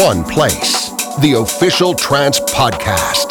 One place. The official Trance Podcast.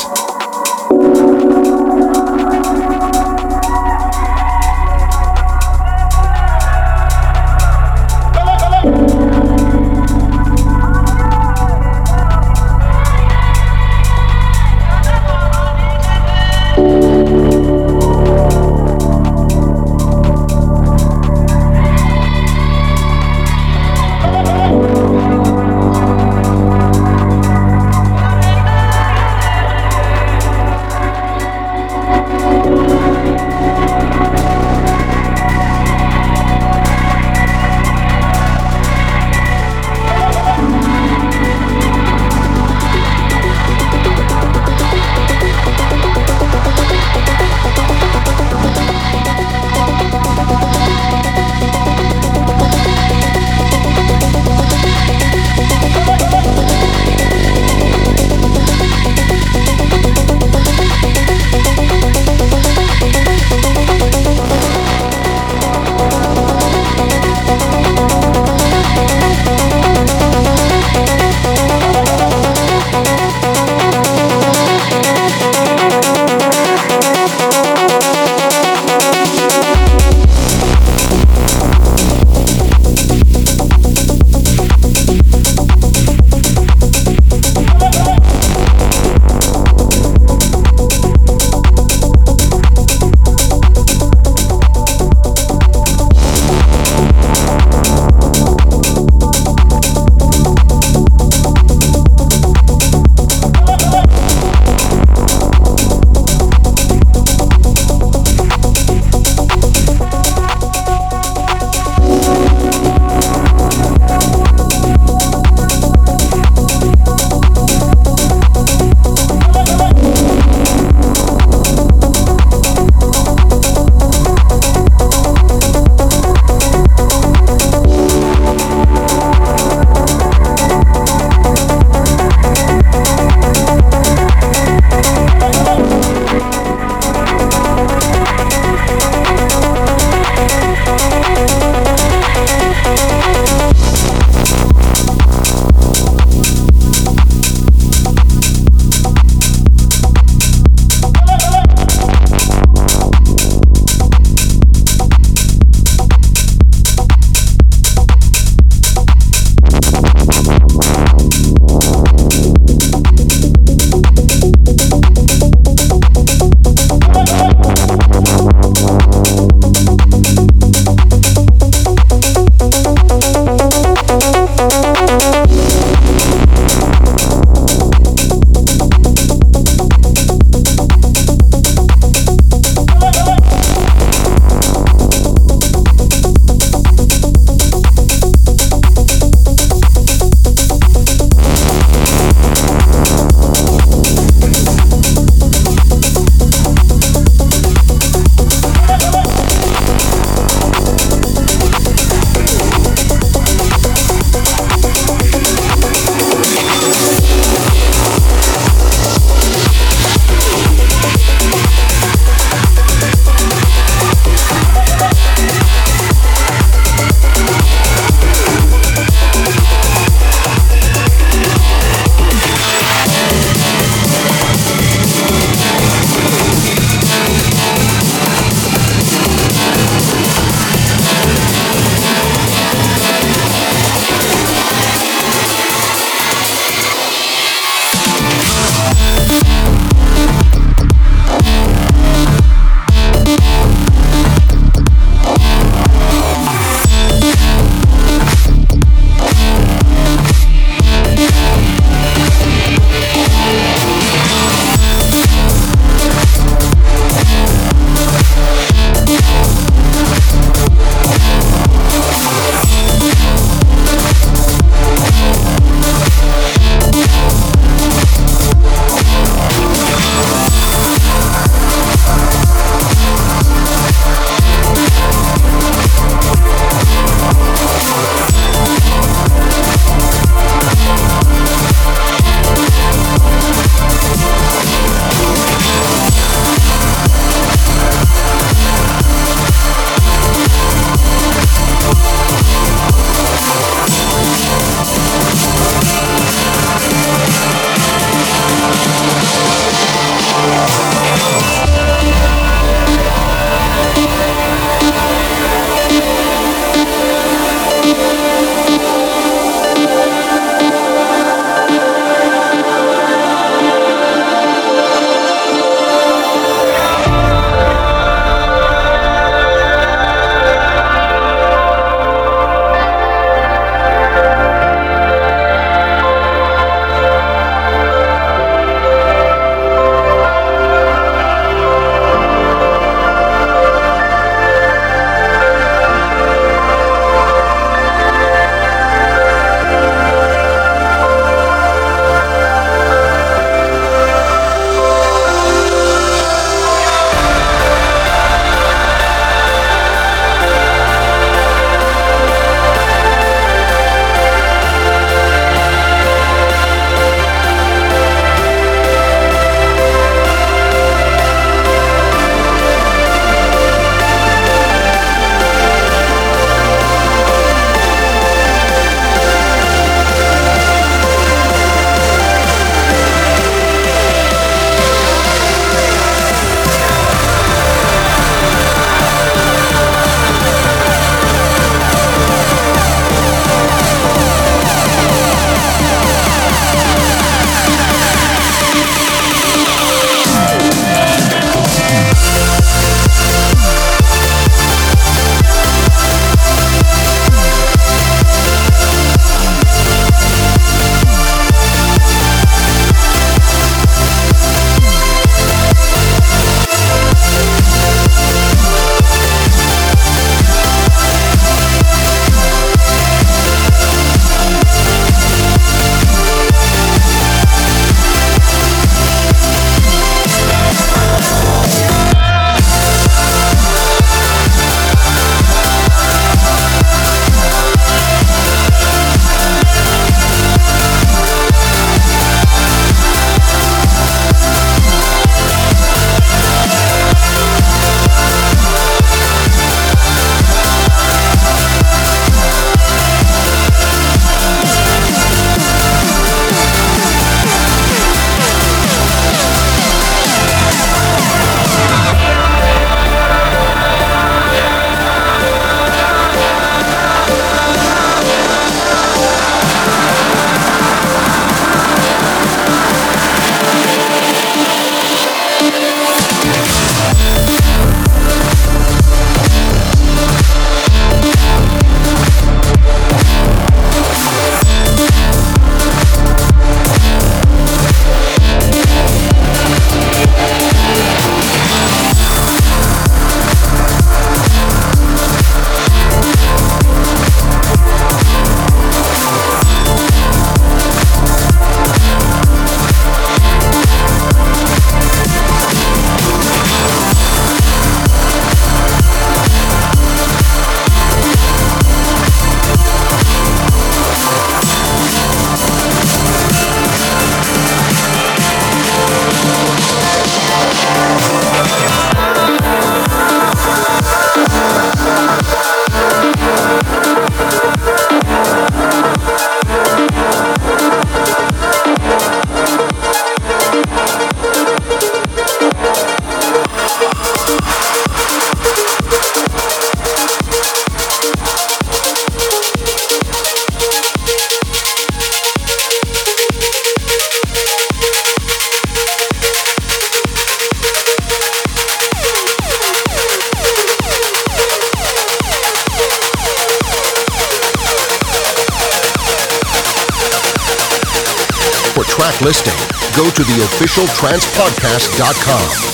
To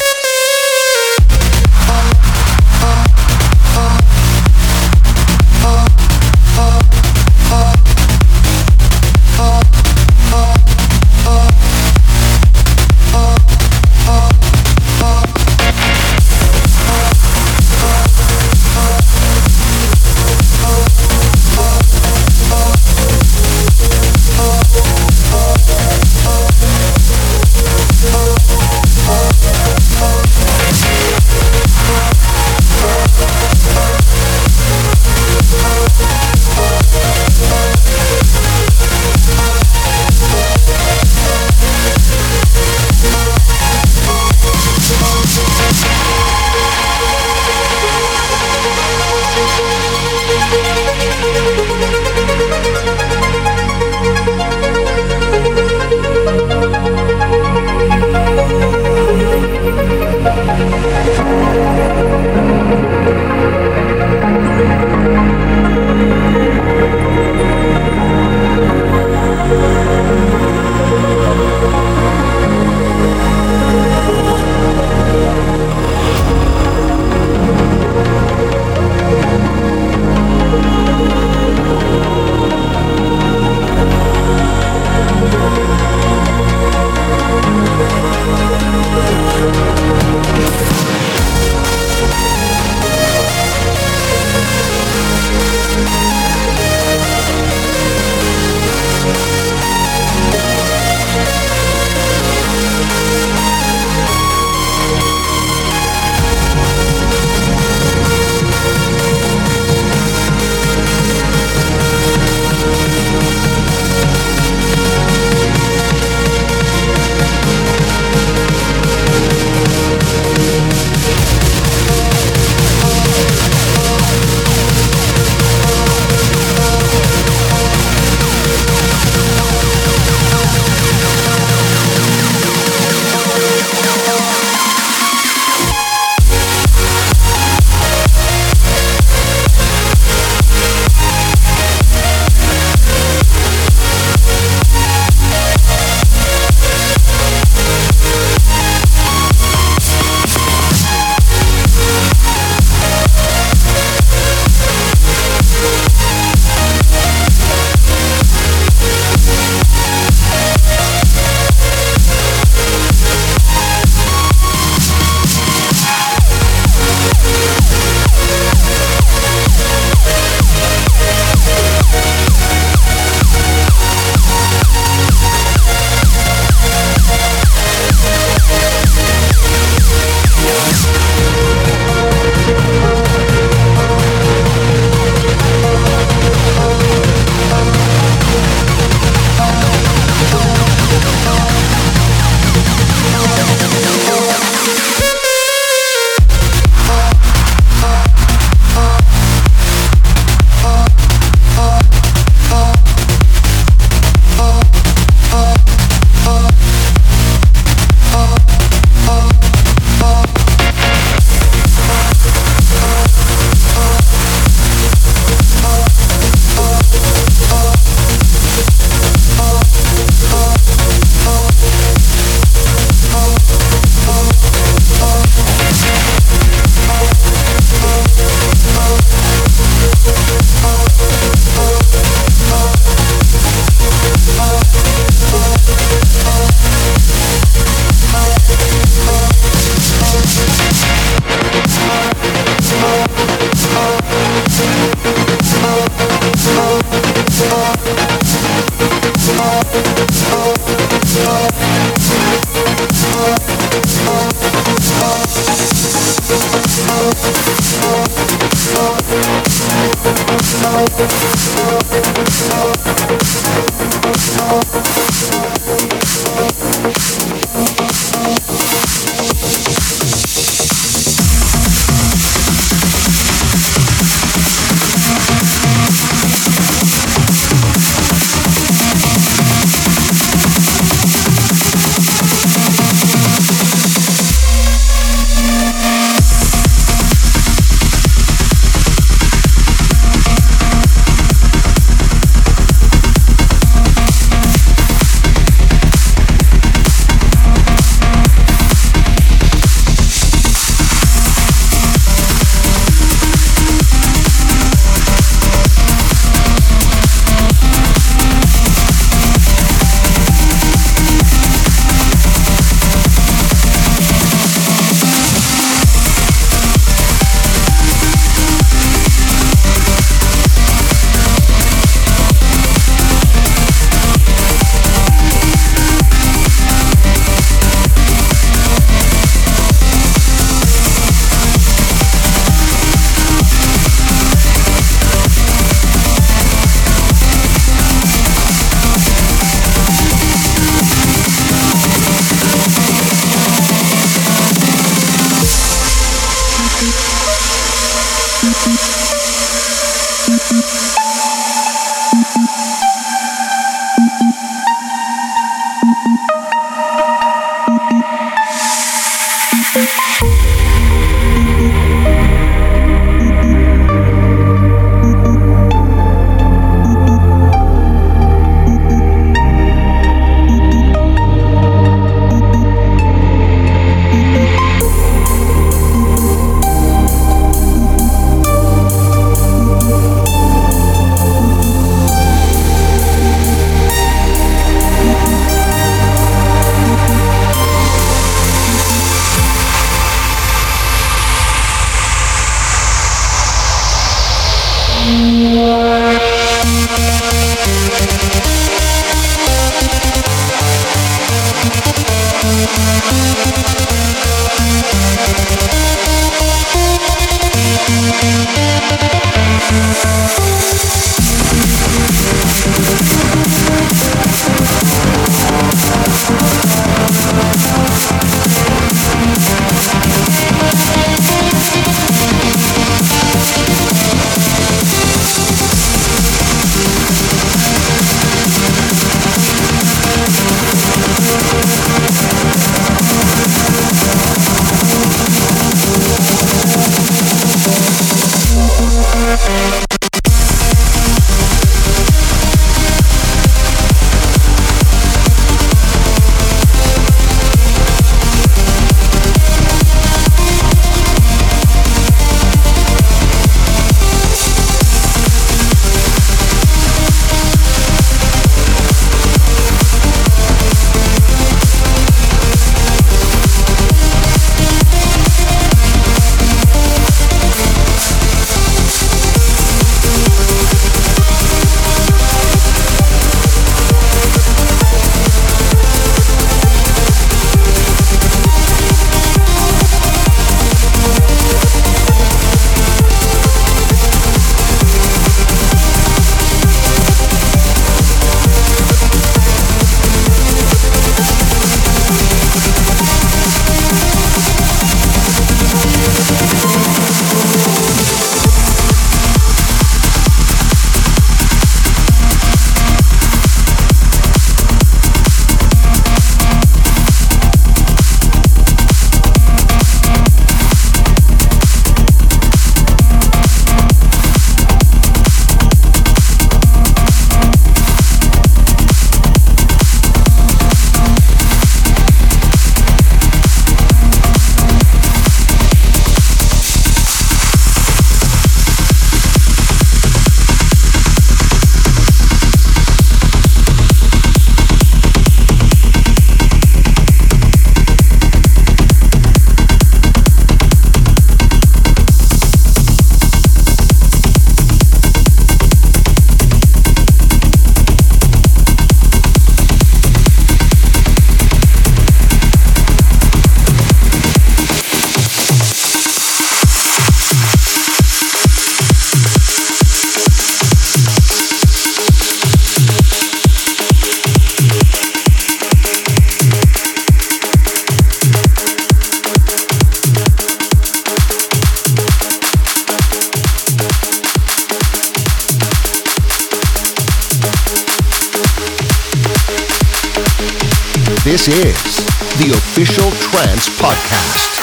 This is the official Trance Podcast.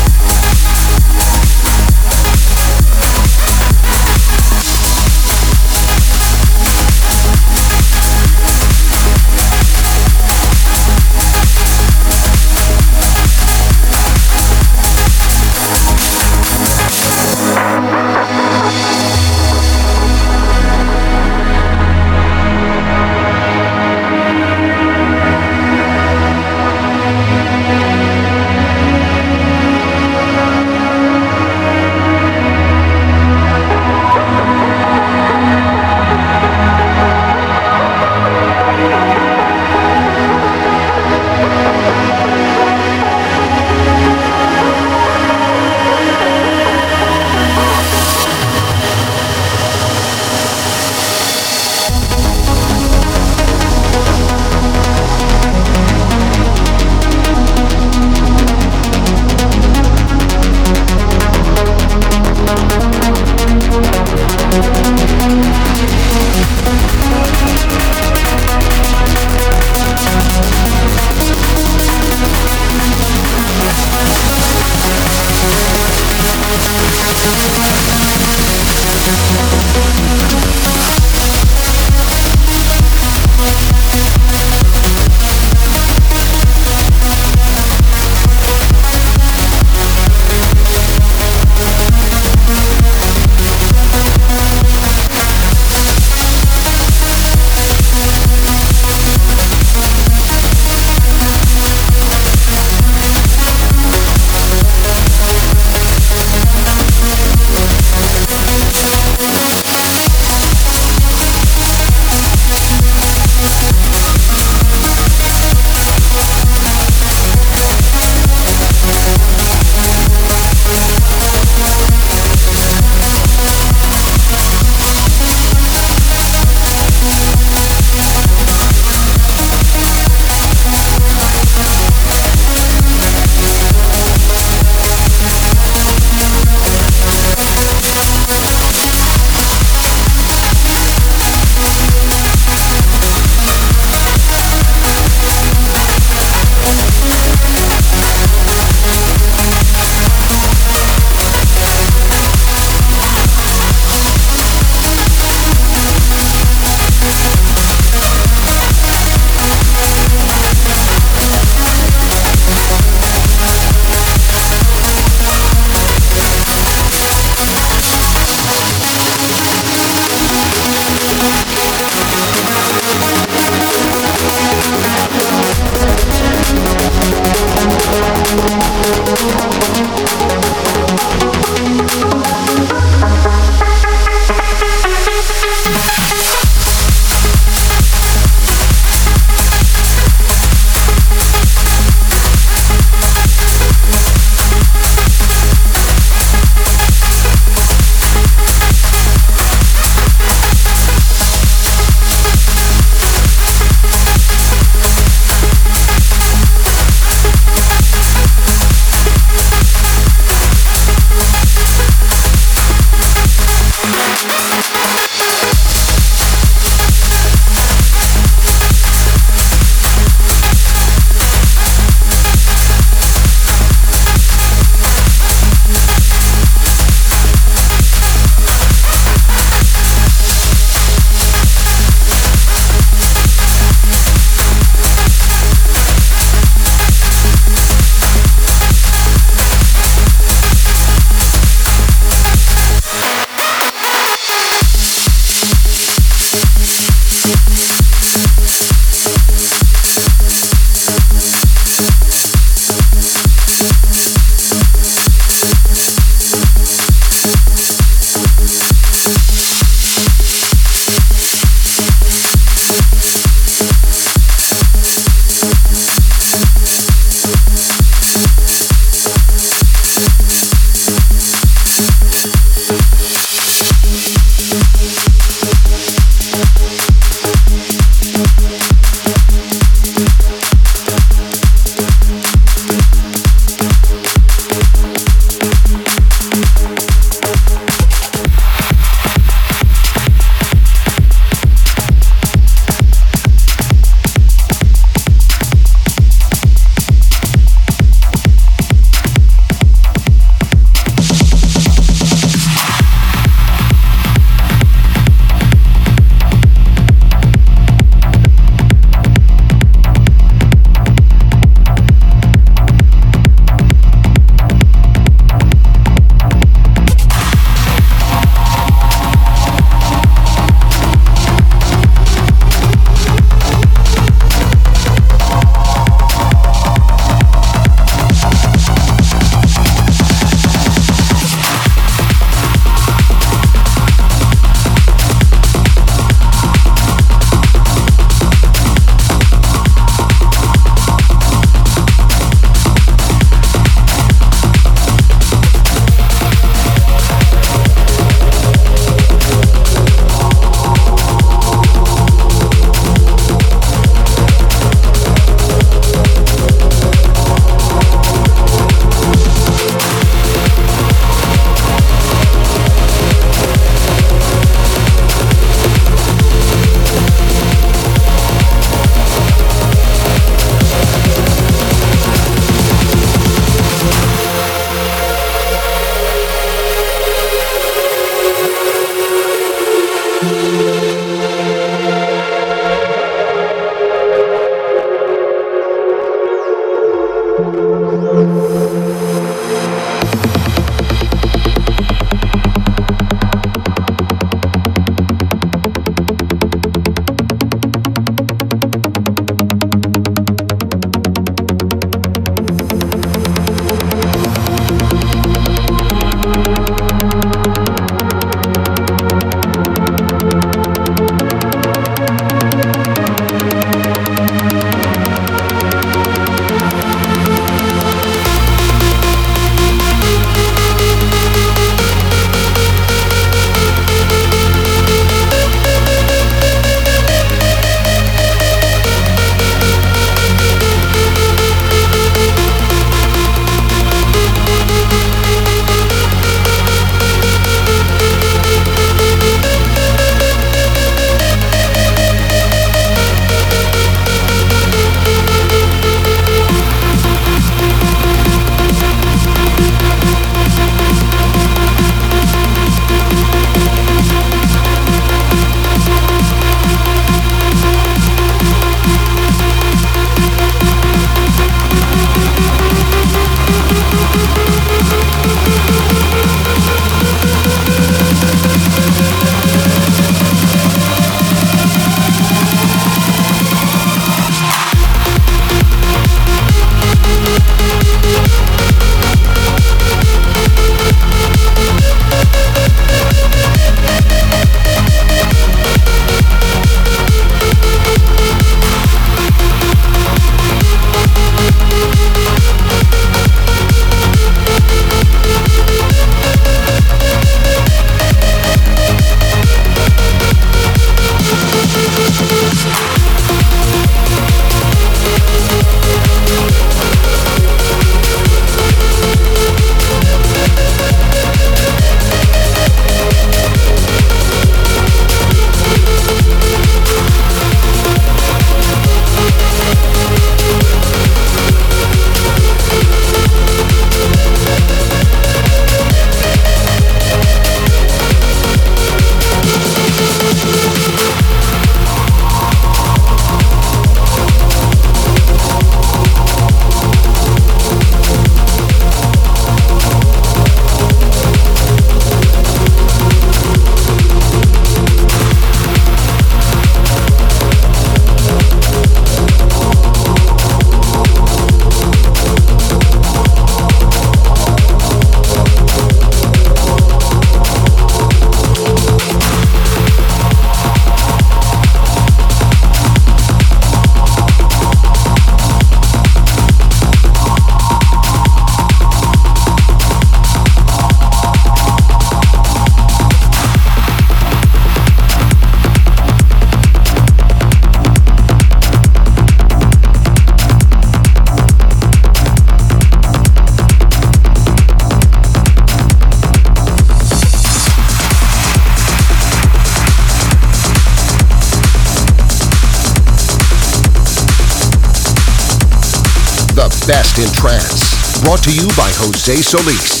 Brought to you by Jose Solis.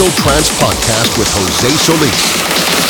To Trance Podcast with Jose Solis.